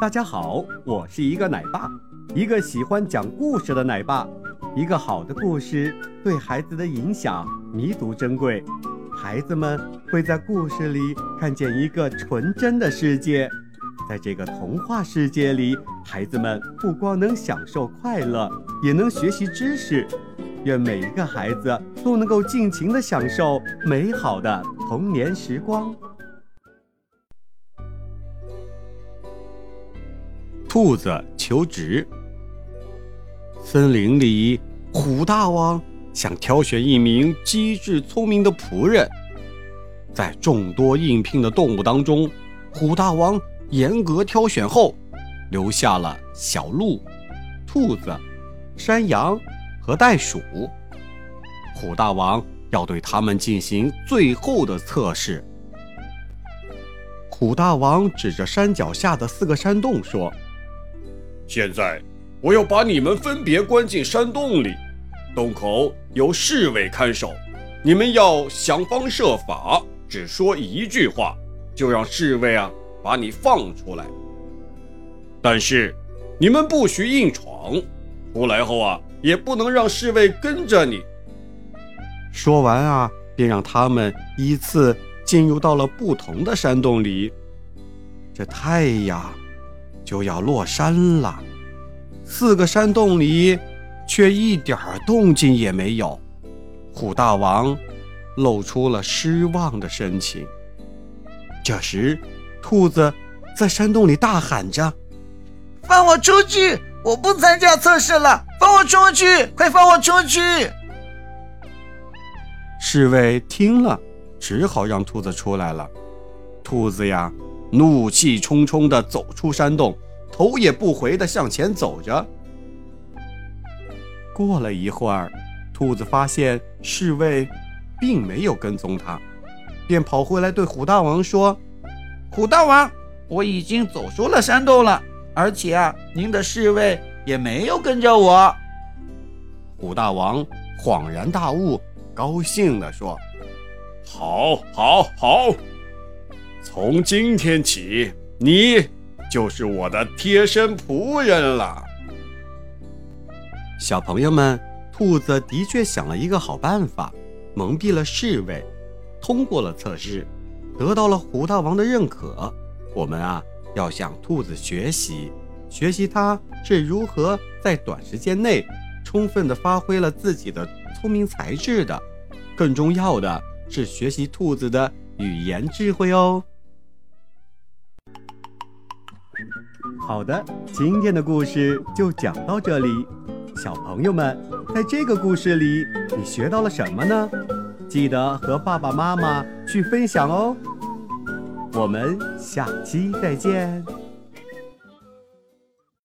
大家好，我是一个奶爸，一个喜欢讲故事的奶爸。一个好的故事对孩子的影响弥足珍贵，孩子们会在故事里看见一个纯真的世界。在这个童话世界里，孩子们不光能享受快乐，也能学习知识。愿每一个孩子都能够尽情地享受美好的童年时光。兔子求职。森林里，虎大王想挑选一名机智聪明的仆人。在众多应聘的动物当中，虎大王严格挑选后，留下了小鹿、兔子、山羊。和袋鼠，虎大王要对他们进行最后的测试。虎大王指着山脚下的四个山洞说：“现在我要把你们分别关进山洞里，洞口有侍卫看守，你们要想方设法，只说一句话，就让侍卫啊把你放出来。但是你们不许硬闯，出来后啊。”也不能让侍卫跟着你。说完啊，便让他们依次进入到了不同的山洞里。这太阳就要落山了，四个山洞里却一点动静也没有。虎大王露出了失望的神情。这时，兔子在山洞里大喊着：“放我出去！我不参加测试了！”放我出去！快放我出去！侍卫听了，只好让兔子出来了。兔子呀，怒气冲冲地走出山洞，头也不回地向前走着。过了一会儿，兔子发现侍卫并没有跟踪他，便跑回来对虎大王说：“虎大王，我已经走出了山洞了，而且啊，您的侍卫。”也没有跟着我。虎大王恍然大悟，高兴地说：“好，好，好！从今天起，你就是我的贴身仆人了。”小朋友们，兔子的确想了一个好办法，蒙蔽了侍卫，通过了测试，得到了虎大王的认可。我们啊，要向兔子学习。学习它是如何在短时间内充分地发挥了自己的聪明才智的，更重要的是学习兔子的语言智慧哦。好的，今天的故事就讲到这里。小朋友们，在这个故事里，你学到了什么呢？记得和爸爸妈妈去分享哦。我们下期再见。